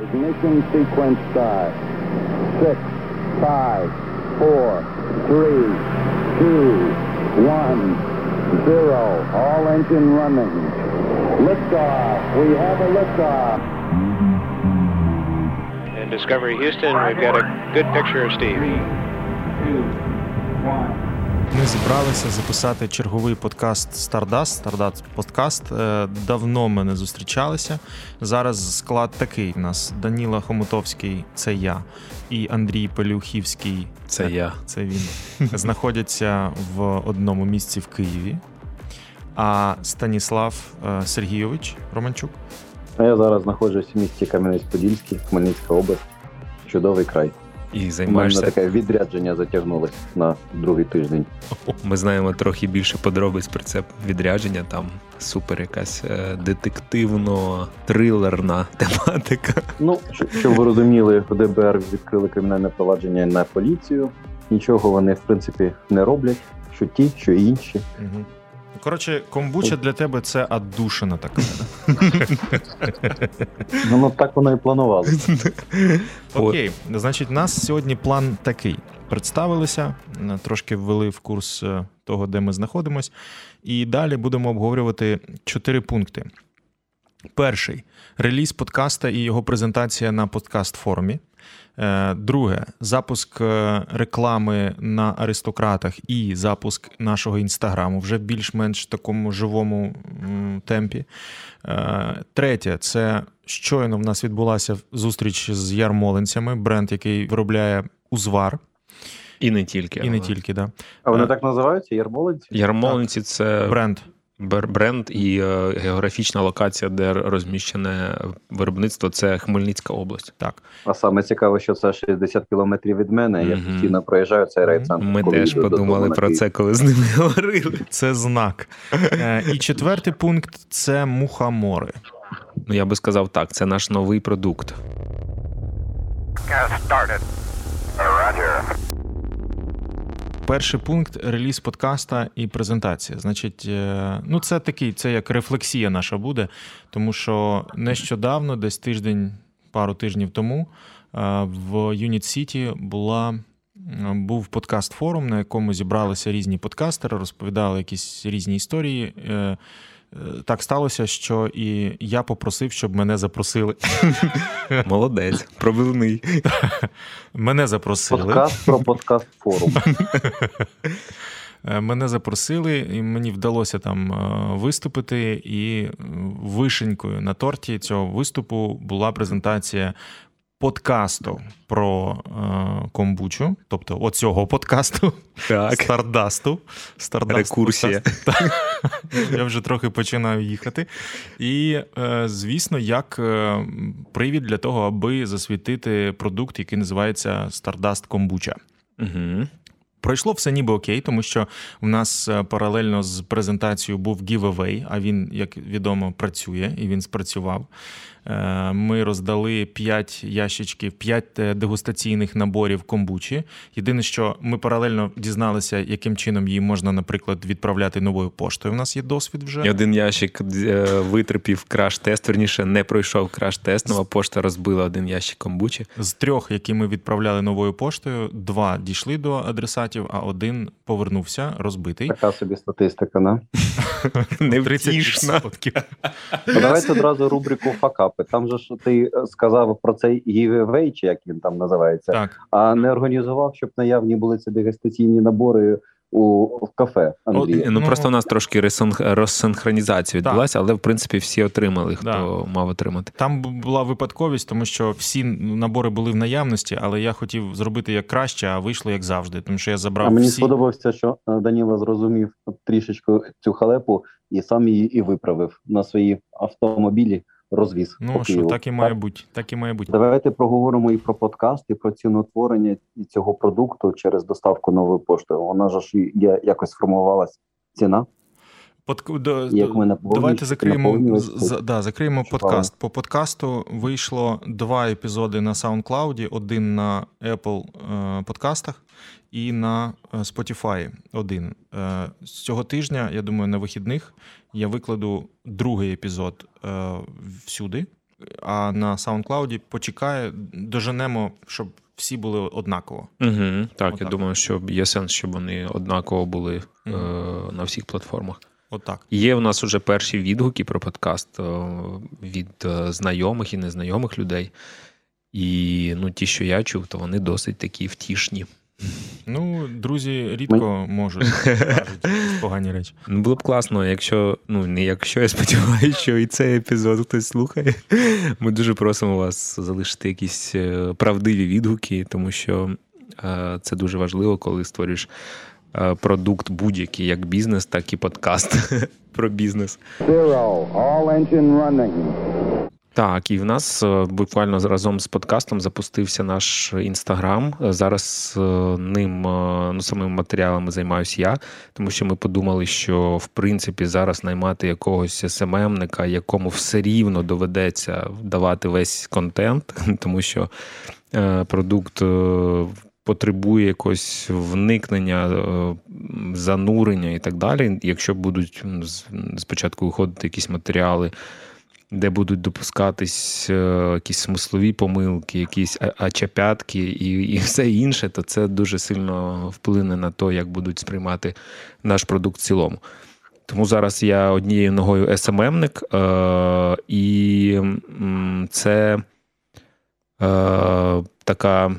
Ignition sequence start. Six, five, four, three, two, one, zero. All engine running. Liftoff. We have a liftoff. And Discovery Houston, we've got a good picture of Steve. Ми зібралися записати черговий подкаст Stardust, Stardust подкаст. Давно ми не зустрічалися. Зараз склад такий: у нас Даніла Хомутовський, це я, і Андрій Пелюхівський, Це я. це він, знаходяться в одному місці в Києві. А Станіслав е, Сергійович Романчук А я зараз знаходжусь в місті Кам'янець-Подільський, Хмельницька область. Чудовий край. І У мене таке відрядження затягнулось на другий тиждень. Ми знаємо трохи більше подробиць про це відрядження. Там супер якась е, детективно-трилерна тематика. Ну, щоб- ви розуміли, ДБР відкрили кримінальне провадження на поліцію. Нічого вони, в принципі, не роблять. Що ті, що інші. Угу. Коротше, комбуча для тебе це аддушина така. Ну, ну так воно і планували. Окей, значить, у нас сьогодні план такий: представилися, трошки ввели в курс е, того, де ми знаходимось, і далі будемо обговорювати чотири пункти. Перший реліз подкаста і його презентація на подкаст форумі. Е, Друге запуск е, реклами на аристократах і запуск нашого інстаграму вже в більш-менш такому живому темпі. Е, Третє це щойно в нас відбулася зустріч з ярмолинцями, бренд, який виробляє узвар, І не тільки. і не але. тільки, да. А вони так називаються? Ярмолинці? Ярмолинці це бренд. Бренд і е, географічна локація, де розміщене виробництво це Хмельницька область. Так. А саме цікаве, що це 60 кілометрів від мене. Я постійно проїжджаю цей райцентр. Ми теж подумали про це, коли з ними говорили. Це знак. Е, І четвертий пункт це мухомори. Ну я би сказав так, це наш новий продукт. Перший пункт реліз подкаста і презентація. Значить, е, ну це такий, це як рефлексія наша буде, тому що нещодавно, десь тиждень, пару тижнів тому, е, в Юніт Сіті була. е, Був подкаст форум, на якому зібралися різні подкастери, розповідали якісь різні історії. Е, Так сталося, що і я попросив, щоб мене запросили. Молодець, пробивний. Мене запросили. Подкаст про подкаст форум. Е, Мене запросили, і мені вдалося там е, виступити. І вишенькою на торті цього виступу була презентація подкасту про е, комбучу, тобто оцього подкасту Так. Стардасту. Стардасту Рекурсія. подкаст. Так. Я вже трохи починаю їхати. І, е, звісно, як е, привід для того, аби засвітити продукт, який називається Stardust Kombucha. Угу. Пройшло все ніби окей, тому що в нас е, паралельно з презентацією був giveaway, а він, як відомо, працює і він спрацював. Е, Ми роздали 5 ящичків, 5 дегустаційних наборів комбучі. Єдине, що ми паралельно дізналися, яким чином її можна, наприклад, відправляти новою поштою. У нас є досвід вже. І один ящик е, витерпів краш-тест, верніше не пройшов краш-тест. Нова пошта розбила один ящик комбучі. З трьох, які ми відправляли новою поштою, два дійшли до адресатів, а один повернувся розбитий. Така собі статистика, на. 30%. Ну, давайте одразу рубрику факапи. Там же ж ти е, сказав про цей giveaway, чи як він там називається, Так. а не організував, щоб наявні були ці дегустаційні набори у в кафе Андрія. Ну, Ну, просто у нас трошки розсинхронізація відбулася, але в принципі всі отримали, хто Да. мав отримати. Там була випадковість, тому що всі набори були в наявності, але я хотів зробити як краще, а вийшло як завжди. Тому що я А мені всі. сподобався, що е, Даніла зрозумів трішечку цю халепу і сам її і виправив на свої автомобілі. Розвіз по Ну що так і має бути. Так і має бути. Давайте проговоримо і про подкаст, і про ціноутворення і цього продукту через доставку новою поштою. Вона ж якось сформувалась ціна. Под... до- Як ми Давайте закриємо, наповнювати з- з- да, закриємо Чудово. подкаст. По подкасту вийшло два епізоди на SoundCloud, один на Apple е, подкастах і на е, Spotify один. Е, З цього тижня, я думаю, на вихідних я викладу другий епізод е, всюди. а на SoundCloud почекає, доженемо, щоб всі були однаково. Угу, Так, Отак. я думаю, що є сенс, щоб вони однаково були е, на всіх платформах. Отак. Є у нас уже перші відгуки про подкаст від знайомих і незнайомих людей. І ну, ті, що я чув, то вони досить такі втішні. Ну, друзі рідко можуть кажуть погані речі. Ну, було б класно, якщо, ну не якщо я сподіваюся, що і цей епізод хтось слухає. Ми дуже просимо вас залишити якісь е, правдиві відгуки, тому що е, це дуже важливо, коли створюєш е, продукт будь-який, як бізнес, так і подкаст про бізнес. Zero. All engine running. Так, і в нас е, буквально разом з подкастом запустився наш інстаграм. Зараз е, ним е, ну самими матеріалами займаюся я, тому що ми подумали, що в принципі зараз наймати якогось СММника, якому все рівно доведеться давати весь контент, тому що е, продукт. е, Потребує якогось вникнення, е, занурення і так далі. Якщо будуть спочатку виходити якісь матеріали, де будуть допускатись е, якісь смислові помилки, якісь очепятки і, і все інше, то це дуже сильно вплине на те, як будуть сприймати наш продукт в цілому. Тому зараз я однією ногою СММник, е, і це е, така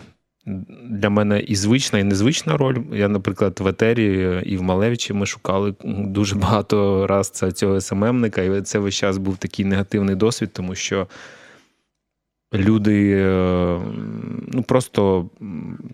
для мене і звична, і незвична роль. Я, наприклад, в етері і в Малевичі ми шукали дуже багато раз цього СММника, і це весь час був такий негативний досвід, тому що люди е, ну просто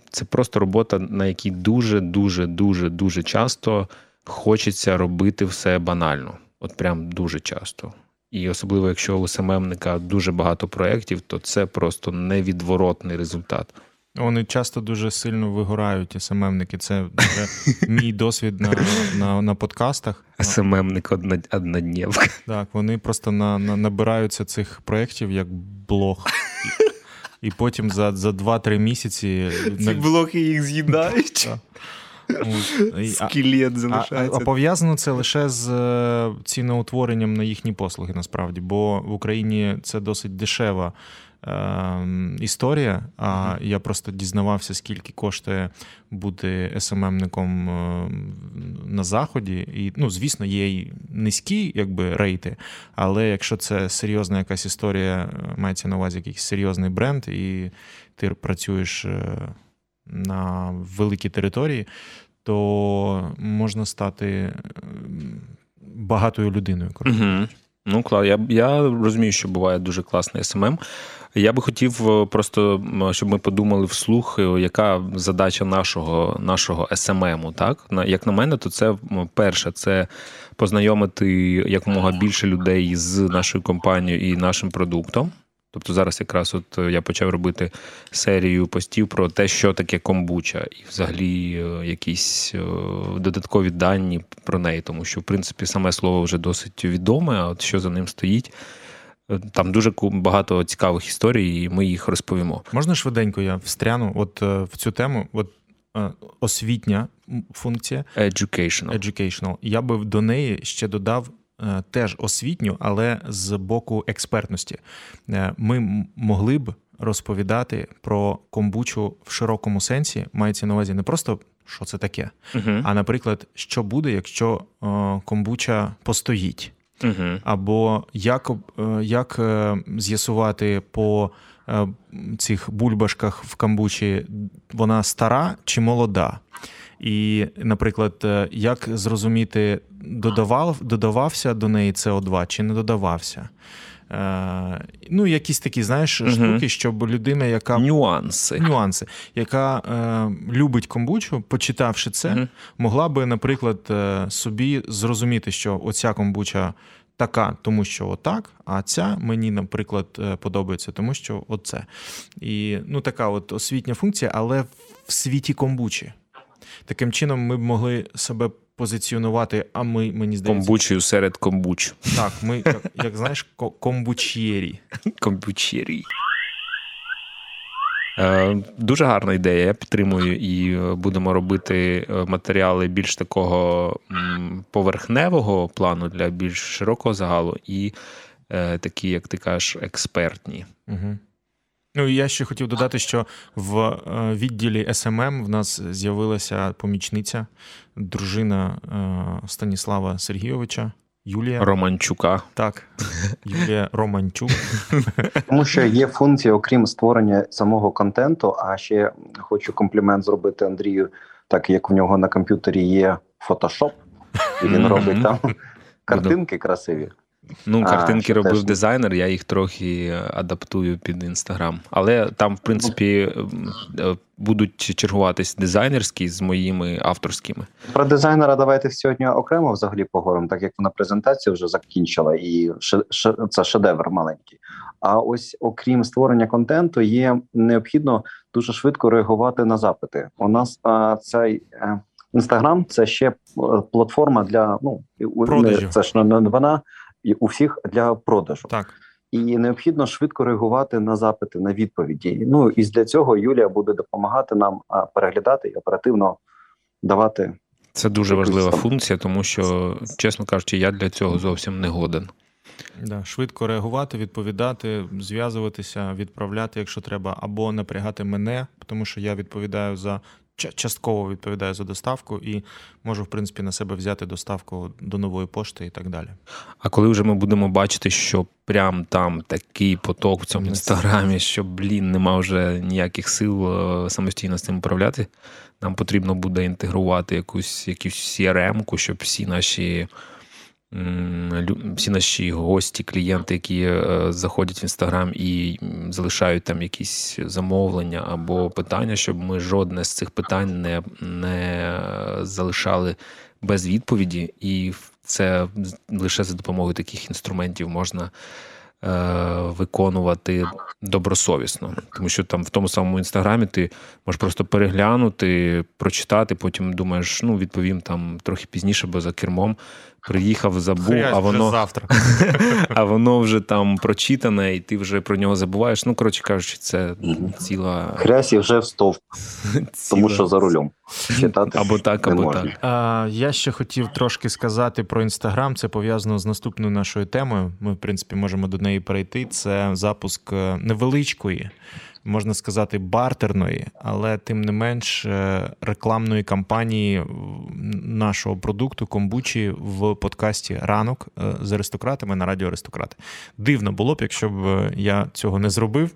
це просто робота, на якій дуже, дуже, дуже, дуже часто хочеться робити все банально. От прям дуже часто. І особливо, якщо у СММника дуже багато проєктів, то це просто невідворотний результат. Вони часто дуже сильно вигорають, СММники. Це вже мій досвід на, на, на подкастах. СММник однодневка. Так, вони просто на, на, набираються цих проєктів як блох. І, і потім за, за 2-3 місяці. на- блохи їх з'їдають. Скелет А, а, а пов'язано це лише з е, ціноутворенням на їхні послуги, насправді, бо в Україні це досить дешева історія. А я просто дізнавався, скільки коштує бути СММником е, на заході. І, ну, звісно, є й низькі якби, рейти, але якщо це серйозна якась історія, е, мається на увазі якийсь серйозний бренд, і ти працюєш е, на великій території, то можна стати ем, багатою людиною. коротше. Угу. Ну, клас. Я, я розумію, що буває дуже класний СММ. Я би хотів е, просто, щоб ми подумали вслух, е, яка задача нашого, нашого СММу. Так? На- Як на мене, то це перше, це познайомити якомога більше людей з нашою компанією і нашим продуктом. Тобто зараз якраз от е, я почав робити серію постів про те, що таке комбуча, і взагалі якісь додаткові дані про неї, тому що в принципі саме слово вже досить відоме, а от що за ним стоїть. Там дуже багато цікавих історій, і ми їх розповімо. Можна швиденько я встряну от е, в цю тему? От е, освітня функція, Educational. educational. Я би до неї ще додав. е, Теж освітню, але з боку експертності. Ми могли б розповідати про комбучу в широкому сенсі, мається на увазі не просто що це таке, Угу. а наприклад, що буде, якщо комбуча постоїть, Угу. або як, е, як е, з'ясувати по е, цих бульбашках в камбучі, вона стара чи молода. І, наприклад, як зрозуміти, додавав, додавався до неї СО2 чи не додавався. Е, ну, якісь такі, знаєш, Мгм. штуки, щоб людина, яка Нюанси. нюанси, яка е, любить комбучу, почитавши це, Мгм. могла би, наприклад, е, собі зрозуміти, що оця комбуча така, тому що отак, а ця мені, наприклад, е, подобається, тому що оце. І ну, така от освітня функція, але в світі комбучі. Таким чином, ми б могли себе позиціонувати, а ми, мені здається, Комбучею серед комбуч. так, ми, як, як знаєш, ко- комбучєрі. Е, Дуже гарна ідея. Я підтримую і е, будемо робити е, матеріали більш такого поверхневого плану для більш широкого загалу. І такі, як ти кажеш, експертні. Угу. Ну і я ще хотів додати, що в е, відділі СММ в нас з'явилася помічниця, дружина е, Станіслава Сергійовича, Юлія. Романчука. Так, Юлія Романчук. Тому що є функція, окрім створення самого контенту. А ще хочу комплімент зробити Андрію, так як в нього на комп'ютері є фотошоп, і він робить там картинки красиві. Ну, картинки що робив теж- дизайнер, я їх трохи адаптую під інстаграм. Але там, в принципі, е, будуть чергуватись дизайнерські з моїми авторськими. Про дизайнера давайте сьогодні окремо взагалі поговоримо, так як вона презентацію вже закінчила, і це шедевр маленький. А ось окрім створення контенту, є необхідно дуже швидко реагувати на запити. У нас а, цей е, інстаграм це ще е, платформа для ну Продажів. Це ж не вона у всіх для продажу. Так. І необхідно швидко реагувати на запити, на відповіді. Ну і для цього Юлія буде допомагати нам переглядати і оперативно давати Це дуже важлива функція, тому що, чесно кажучи, я для цього зовсім не годен. Да, швидко реагувати, відповідати, зв'язуватися, відправляти, якщо треба, або напрягати мене, тому що я відповідаю за частково відповідаю за доставку і можу, в принципі, на себе взяти доставку до нової пошти і так далі. А коли вже ми будемо бачити, що прям там такий поток в цьому інстаграмі, що блін, нема вже ніяких сил е, самостійно з цим управляти, нам потрібно буде інтегрувати якусь якусь CRM-ку, щоб всі наші. Всі наші гості, клієнти, які е, заходять в інстаграм і залишають там якісь замовлення або питання, щоб ми жодне з цих питань не, не залишали без відповіді, і це лише за допомогою таких інструментів можна е, виконувати добросовісно. Тому що там в тому самому інстаграмі ти можеш просто переглянути, прочитати, потім думаєш, ну відповім там трохи пізніше, бо за кермом приїхав, забув, а вже воно завтра. а воно вже там прочитане, і ти вже про нього забуваєш. Ну, коротше кажучи, це ціла, хрясі вже в стовп, тому що за рулем читати або так, або можна. так. А, я ще хотів трошки сказати про інстаграм. Це пов'язано з наступною нашою темою. Ми, в принципі, можемо до неї перейти. Це запуск е, невеличкої, можна сказати, бартерної, але тим не менш е, рекламної кампанії нашого продукту комбучі в подкасті Ранок е, з аристократами на радіо Аристократи. Дивно було б, якщо б е, я цього не зробив.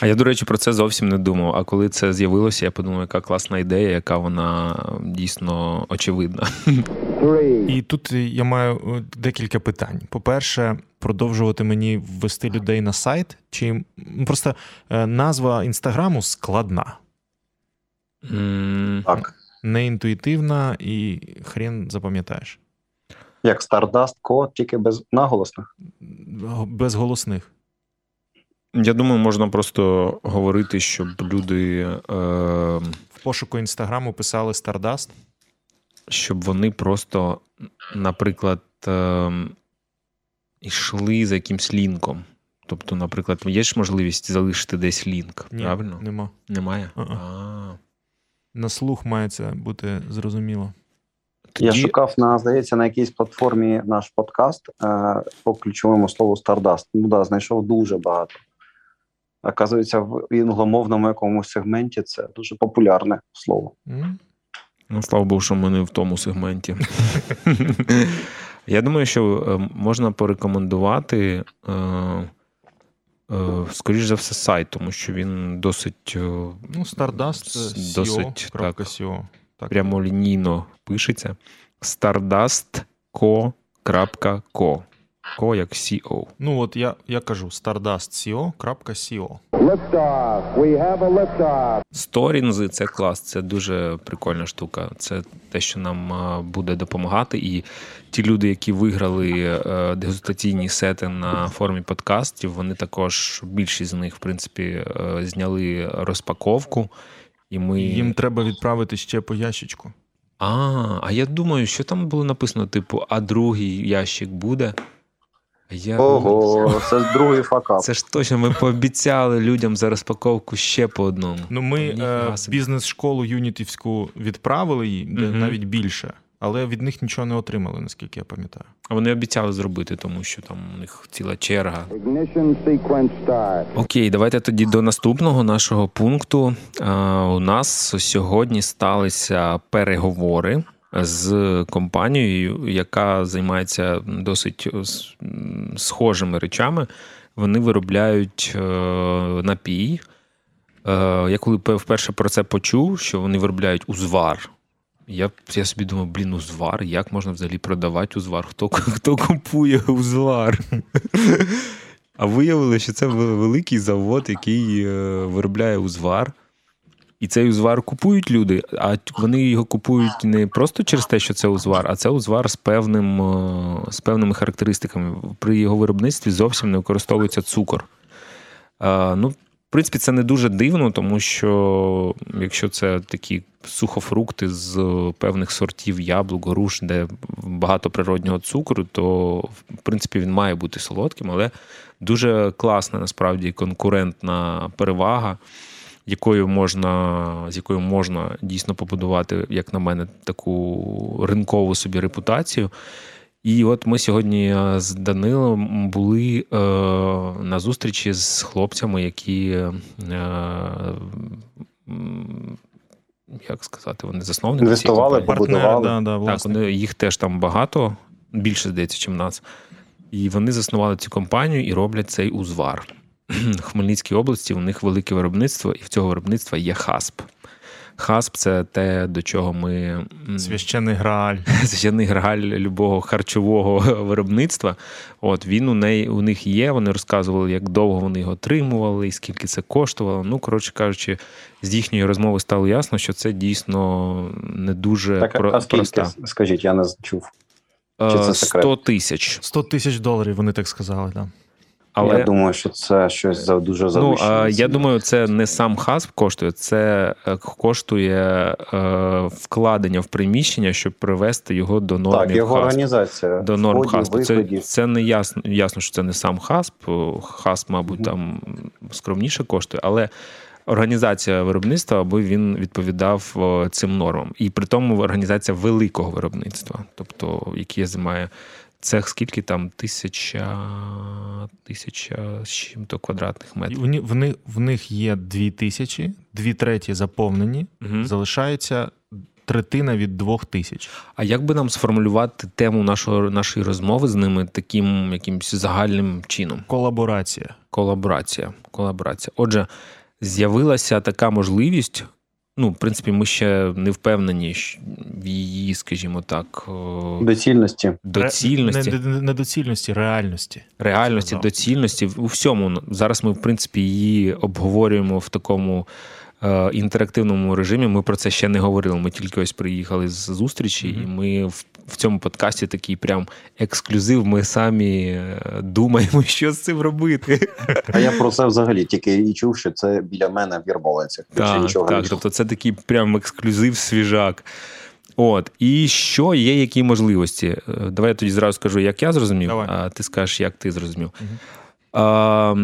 А я, до речі, про це зовсім не думав. А коли це з'явилося, я подумав, яка класна ідея, яка вона дійсно очевидна. І тут я маю е, декілька питань. По-перше, продовжувати мені ввести людей на сайт, чи просто е, назва інстаграму складна, Так, неінтуїтивна і хрен запам'ятаєш. як Stardust Code, тільки без наголосних. Без голосних. Я думаю, можна просто говорити, щоб люди, е, В пошуку інстаграму писали Stardust. щоб вони просто, наприклад, е, йшли за якимсь лінком. Тобто, наприклад, є ж можливість залишити десь лінк, Ні, правильно? нема. Немає? А-а. На слух має це бути зрозуміло. Я шукав на здається на якійсь платформі наш подкаст е, по ключовому слову Stardust. Ну да, знайшов дуже багато. Оказується, в інгломовному якомусь сегменті це дуже популярне слово. Ну, слава Богу, що ми не в тому сегменті. Я думаю, що е, можна порекомендувати, е, е, скоріш за все, сайт, тому що він досить Ну, Stardust досить, так. Так. прямолінійно пишеться. stardust.co.co. Co як CO. Ну, от я, я кажу stardust.co.co. Сторінзи це клас, це дуже прикольна штука. Це те, що нам буде допомагати. І ті люди, які виграли е, дегустаційні сети на формі подкастів, вони також більшість з них, в принципі, е, зняли розпаковку. І ми... Їм треба відправити ще по ящичку. А, а я думаю, що там було написано: типу, а другий ящик буде. Я... Ого, це другий факап. Це ж точно, ми пообіцяли людям за розпаковку ще по одному. Ну, ми е, бізнес-школу юнітівську відправили їй, де Мгм. навіть більше. але від них нічого не отримали, наскільки я пам'ятаю. А вони обіцяли зробити, тому що там у них ціла черга. Окей, давайте тоді до наступного нашого пункту. А, У нас сьогодні сталися переговори з компанією, яка займається досить схожими речами. Вони виробляють е, напій. Е, Я коли вперше про це почув, що вони виробляють узвар. Я, я собі думав, блін, узвар, як можна взагалі продавати узвар? Хто, хто купує узвар? А виявилося, що це великий завод, який е, виробляє узвар. І цей узвар купують люди, а вони його купують не просто через те, що це узвар, а це узвар з певним, е, з певними характеристиками. При його виробництві зовсім не використовується цукор. Е, Ну, в принципі, це не дуже дивно, тому що якщо це такі сухофрукти з певних сортів яблук, груш, де багато природнього цукру, то в принципі він має бути солодким, але дуже класна насправді конкурентна перевага, якою можна, з якою можна дійсно побудувати, як на мене, таку ринкову собі репутацію. І от ми сьогодні е, з Данилом були е, на зустрічі з хлопцями, які, е, як сказати, вони засновники Інвестували. Партнери, Побудували. да, да, Так, вони, їх теж там багато, більше здається, ніж нас. І вони заснували цю компанію і роблять цей узвар. В Хмельницькій області у них велике виробництво, і в цього виробництва є хасп. Хасп це те, до чого ми м, Священний грааль. священний грааль любого харчового виробництва. От він у неї у них є. Вони розказували, як довго вони його отримували, і скільки це коштувало. Ну, коротше кажучи, з їхньої розмови стало ясно, що це дійсно не дуже Так, про- а скільки, проста. скажіть, я не чув. Чи це Е, секрет? 100 тисяч. 100 тисяч доларів, вони так сказали. Да. Але Я думаю, що це щось за дуже ну, а, я думаю, це не сам хасп коштує, це е, коштує е, вкладення в приміщення, щоб привести його до нормів так, його хаспу. організація до норм хаспу. Це, це не ясно, ясно, що це не сам хасп. Хасп, мабуть, там скромніше коштує, але організація виробництва, аби він відповідав цим нормам. І при тому організація великого виробництва, тобто яке займає цех, скільки там тисяча, тисяча з чим-то квадратних метрів. В, в, них, в них є дві тисячі, дві треті заповнені, Мгм. залишається третина від двох тисяч. А як би нам сформулювати тему нашого, нашої розмови з ними таким якимось загальним чином? Колаборація. Колаборація. Колаборація. Отже, з'явилася така можливість. Ну, в принципі, ми ще не впевнені в її, скажімо так, доцільності. доцільності, Не, не, не доцільності, реальності. реальності, доцільності у всьому. Зараз ми, в принципі, її обговорюємо в такому е, інтерактивному режимі. Ми про це ще не говорили. Ми тільки ось приїхали з зустрічі, Мгм. і ми в, в цьому подкасті такий прям ексклюзив. Ми самі е, думаємо, що з цим робити. А я про це взагалі тільки і чув, що це біля мене в Ярмолинцях. Так, нічого так. Тобто це такий прям ексклюзив свіжак. От, і що є, які можливості? Е, Давай я тоді зразу скажу, як я зрозумів, Давай. а ти скажеш, як ти зрозумів. Мгм. А,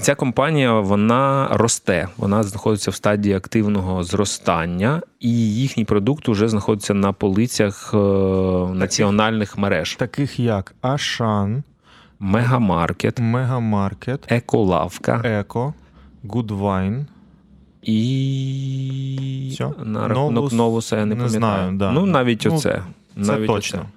ця компанія вона росте, вона знаходиться в стадії активного зростання, і їхній продукт вже знаходиться на полицях е, національних мереж: Таких як Ашан, Мегамаркет, Мегамаркет, Еколавка Еко, Goodwine. і Всьо? на рахунок Novus? Новуса я не, Не пам'ятаю. знаю, да. Ну, навіть Ну, оце. Це навіть точно. Оце.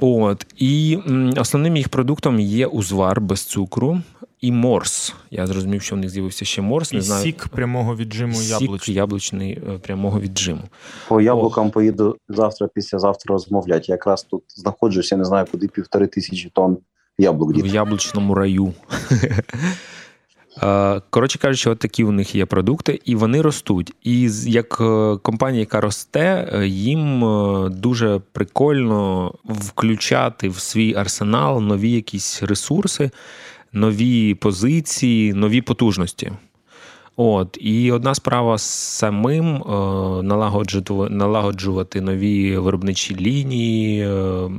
От і м, основним їх продуктом є узвар без цукру і морс. Я зрозумів, що в них з'явився ще морс. І знаю. сік прямого віджиму Сік яблучний. яблучний е, прямого віджиму. По яблукам поїду завтра, післязавтра розмовляти. Я якраз тут знаходжуся, не знаю, куди півтори тисячі тонн яблук в яблучному раю. Е, Коротше кажучи, от такі у них є продукти, і вони ростуть. І як е, компанія, яка росте, е, їм дуже прикольно включати в свій арсенал нові якісь ресурси, нові позиції, нові потужності. От, і одна справа самим е, налагоджувати, налагоджувати нові виробничі лінії, е,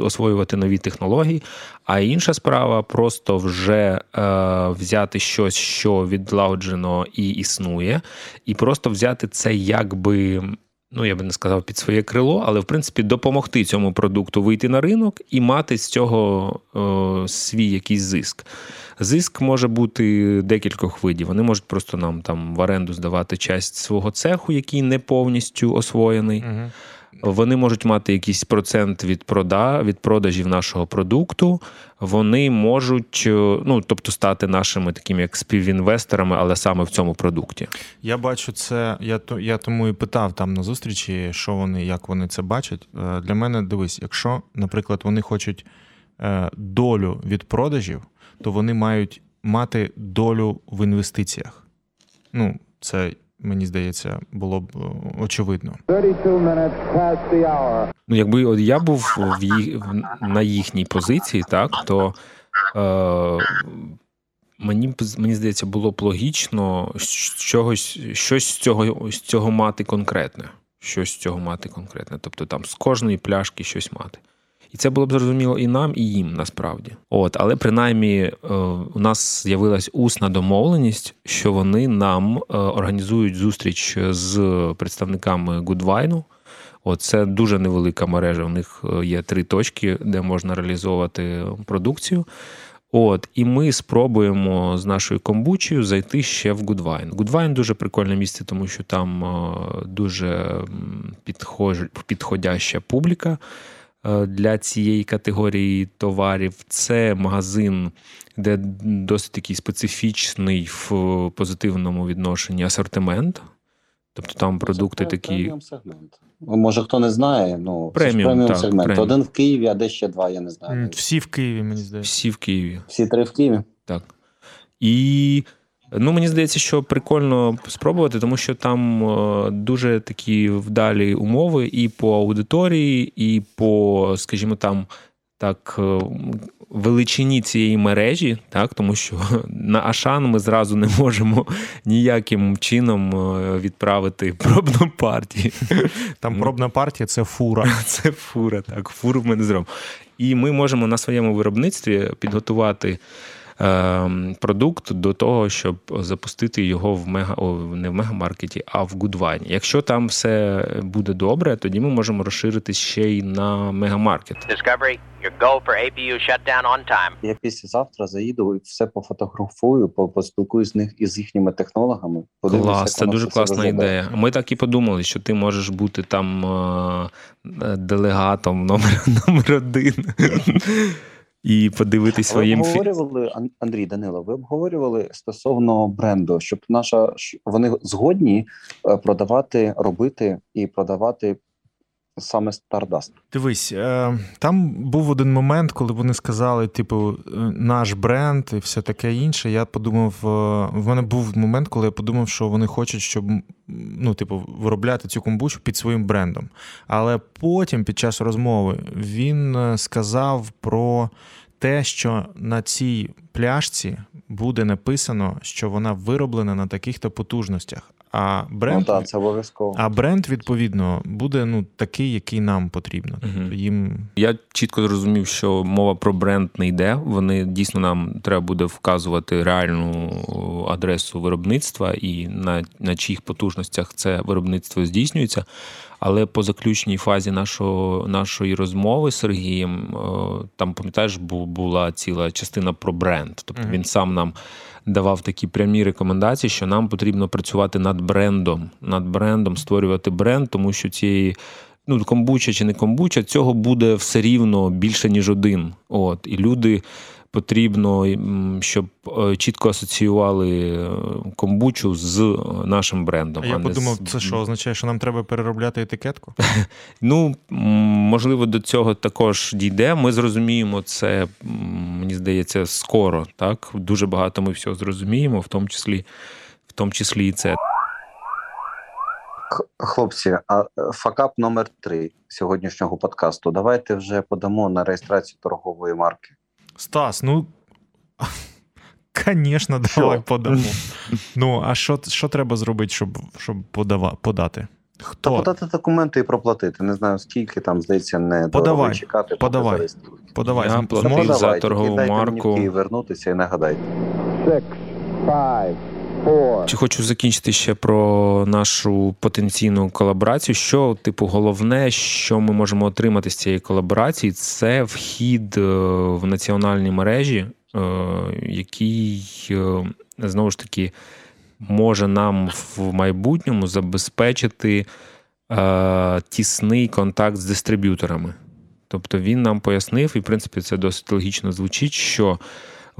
освоювати нові технології. А інша справа просто вже е, взяти щось, що відлагоджено і існує, і просто взяти це якби ну я би не сказав під своє крило, але в принципі допомогти цьому продукту вийти на ринок і мати з цього о, свій якийсь зиск. Зиск може бути декількох видів. Вони можуть просто нам там в оренду здавати часть свого цеху, який не повністю освоєний. Угу. Вони можуть мати якийсь процент від прода, від продажів нашого продукту. Вони можуть, ну тобто, стати нашими такими як співінвесторами, але саме в цьому продукті. Я бачу це. Я я тому і питав там на зустрічі, що вони, як вони це бачать. Е, для мене дивись, якщо, наприклад, вони хочуть е, долю від продажів, то вони мають мати долю в інвестиціях. Ну, це мені здається, було б е, очевидно. 32 minutes past the hour. Ну, якби от я був в їх, на їхній позиції, так то е, мені мені здається, було б логічно чогось, щось з цього з цього мати конкретне. Щось з цього мати конкретне. Тобто там з кожної пляшки щось мати. І це було б зрозуміло і нам, і їм насправді. От, але принаймні е, у нас з'явилась усна домовленість, що вони нам е, організують зустріч з представниками Goodwine у. Це дуже невелика мережа. У них е, є три точки, де можна реалізовувати продукцію. От, І ми спробуємо з нашою комбучею зайти ще в Goodwine. Goodwine дуже прикольне місце, тому що там дуже підходяща публіка. Е, для цієї категорії товарів. Це магазин, де досить такий специфічний в позитивному відношенні асортимент. Тобто там продукти це такі. Преміум сегмент. Може, хто не знає, ну преміум, преміум так, сегмент. Преміум. Один в Києві, а де ще два, я не знаю. Всі в Києві, мені здається. Всі в Києві. Всі три в Києві. Так. І Ну, мені здається, що прикольно спробувати, тому що там е, дуже такі вдалі умови і по аудиторії, і по, скажімо, там так. Е, величині цієї мережі, так тому що на Ашан ми зразу не можемо ніяким чином е, відправити пробну партію. Там пробна партія це фура. Це фура, так, фуру ми не зробимо. І ми можемо на своєму виробництві підготувати продукт до того, щоб запустити його в мега о, не в мегамаркеті, а в Гудвайні. Якщо там все буде добре, тоді ми можемо розширитись ще й на мегамаркет. Discovery, your go for APU shutdown on time. Я післязавтра заїду і все пофотографую, поспілкуюсь з них із їхніми технологами. Клас, це дуже класна ідея. Ми так і подумали, що ти можеш бути там е, делегатом номер, номер один. І подивитись Ви своїм обговорювали Ан- Андрій Данило. Ви обговорювали стосовно бренду, щоб наша вони згодні е, продавати, робити і продавати саме Stardust. Дивись, е, там був один момент, коли вони сказали, типу, е, наш бренд і все таке інше. Я подумав, е, в мене був момент, коли я подумав, що вони хочуть, щоб ну, типу, виробляти цю комбучу під своїм брендом. Але потім, під час розмови, він сказав про те, що на цій пляшці буде написано, що вона вироблена на таких-то потужностях. А бренд, Ну так, це обов'язково. а бренд, відповідно, буде ну, такий, який нам потрібно. Тобто Мгм. їм Я чітко зрозумів, що мова про бренд не йде. Вони дійсно нам треба буде вказувати реальну адресу виробництва і на, на чиїх потужностях це виробництво здійснюється. Але по заключній фазі нашого, нашої розмови з Сергієм, там, пам'ятаєш, бу- була ціла частина про бренд. Тобто Мгм. він сам нам давав такі прямі рекомендації, що нам потрібно працювати над брендом, над брендом, створювати бренд, тому що цієї. Ну, комбуча чи не комбуча, цього буде все рівно більше, ніж один. От. І люди потрібно, щоб е, чітко асоціювали е, комбучу з е, нашим брендом. А я не подумав, з- це що означає, що нам треба переробляти етикетку? Ну, можливо, до цього також дійде. Ми зрозуміємо це, мені здається, скоро. Так? Дуже багато ми всього зрозуміємо, в тому числі, в тому числі і це. Хлопці, а факап номер три сьогоднішнього подкасту. Давайте вже подамо на реєстрацію торгової марки. Стас, ну. Звісно, Що? давай подамо. Ну, а що, що треба зробити, щоб, щоб подава, подати? Та подати документи і проплатити. Не знаю скільки там здається, не Подавай, чекати. подавай. Подавай. Я платив за торгову марку. Мені в Київ вернутися і нагадайте. Six, five, Чи хочу закінчити ще про нашу потенційну колаборацію. Що, типу, головне, що ми можемо отримати з цієї колаборації, це вхід е, в національні мережі, е, який е, знову ж таки може нам в майбутньому забезпечити тісний контакт з дистриб'юторами. Тобто він нам пояснив, і в принципі це досить логічно звучить, що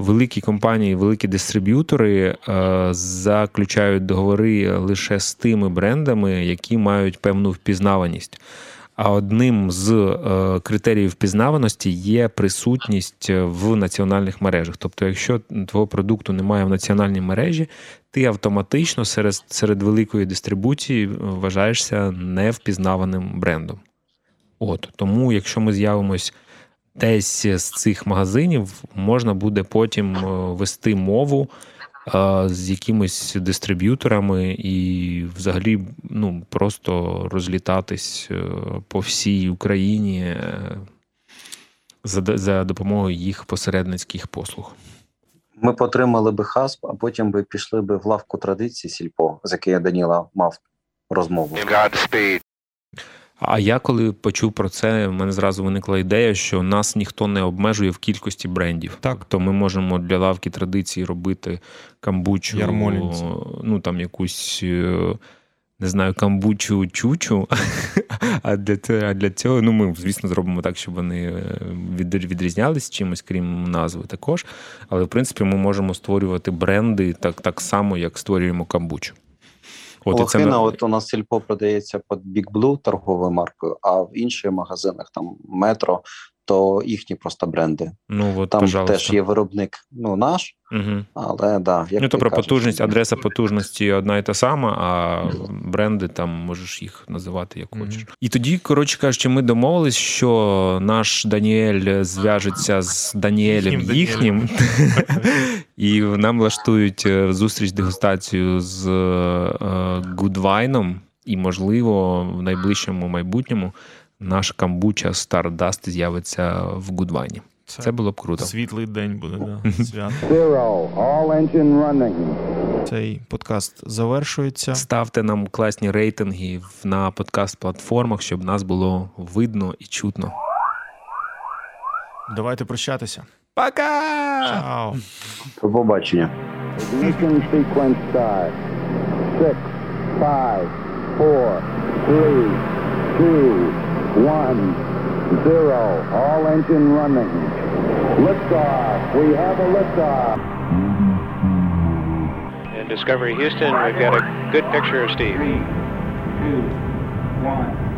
великі компанії, великі дистриб'ютори е, заключають договори лише з тими брендами, які мають певну впізнаваність. А одним з е, критеріїв впізнаваності є присутність в національних мережах. Тобто, якщо твого продукту немає в національній мережі, ти автоматично серед, серед великої дистрибуції вважаєшся невпізнаваним брендом. От тому, якщо ми з'явимось десь з цих магазинів, можна буде потім е, вести мову е, з якимись дистриб'юторами і взагалі ну, просто розлітатись е, по всій Україні за, за допомогою їх посередницьких послуг. Ми потримали би хасп, а потім би пішли би в лавку традицій сільпо, з якою Даніла мав розмову. А я коли почув про це, в мене зразу виникла ідея, що нас ніхто не обмежує в кількості брендів. Так, то ми можемо для лавки традиції робити камбучу, Ярмолинці. ну там якусь. е, Не знаю, камбучу чучу. А для а для цього, ну ми, звісно, зробимо так, щоб вони е, від- відрізнялись чимось, крім назви також. Але в принципі ми можемо створювати бренди так, так само, як створюємо камбучу. От, і це Лохина, от у нас сільпо продається під Big Blue торговою маркою, а в інших магазинах, там метро, то їхні просто бренди. ну, от, Там пожалуйста. теж є виробник, ну наш, Угу. але да, як ну, то ти про потужність, адреса потужності одна і та сама, а бренди там можеш їх називати як Мгм. хочеш. І тоді, коротше кажучи, ми домовились, що наш Даніель зв'яжеться з Даніелем Їхнім їхнім, і нам влаштують е, зустріч дегустацію з е, Гудвайном, і, можливо, в найближчому майбутньому наш камбуча Stardust з'явиться в Гудвайні. Це було б круто. Світлий день буде, да. свято. zero, all engine running. Цей подкаст завершується. Ставте нам класні рейтинги на подкаст-платформах, щоб нас було видно і чутно. Давайте прощатися. Пока! Чао! До побачення. Ignition sequence start. Six, five, four, three, two, one, zero. All engine running. Liftoff. We have a liftoff. In Discovery Houston, we've got a good picture of Steve. Two, one.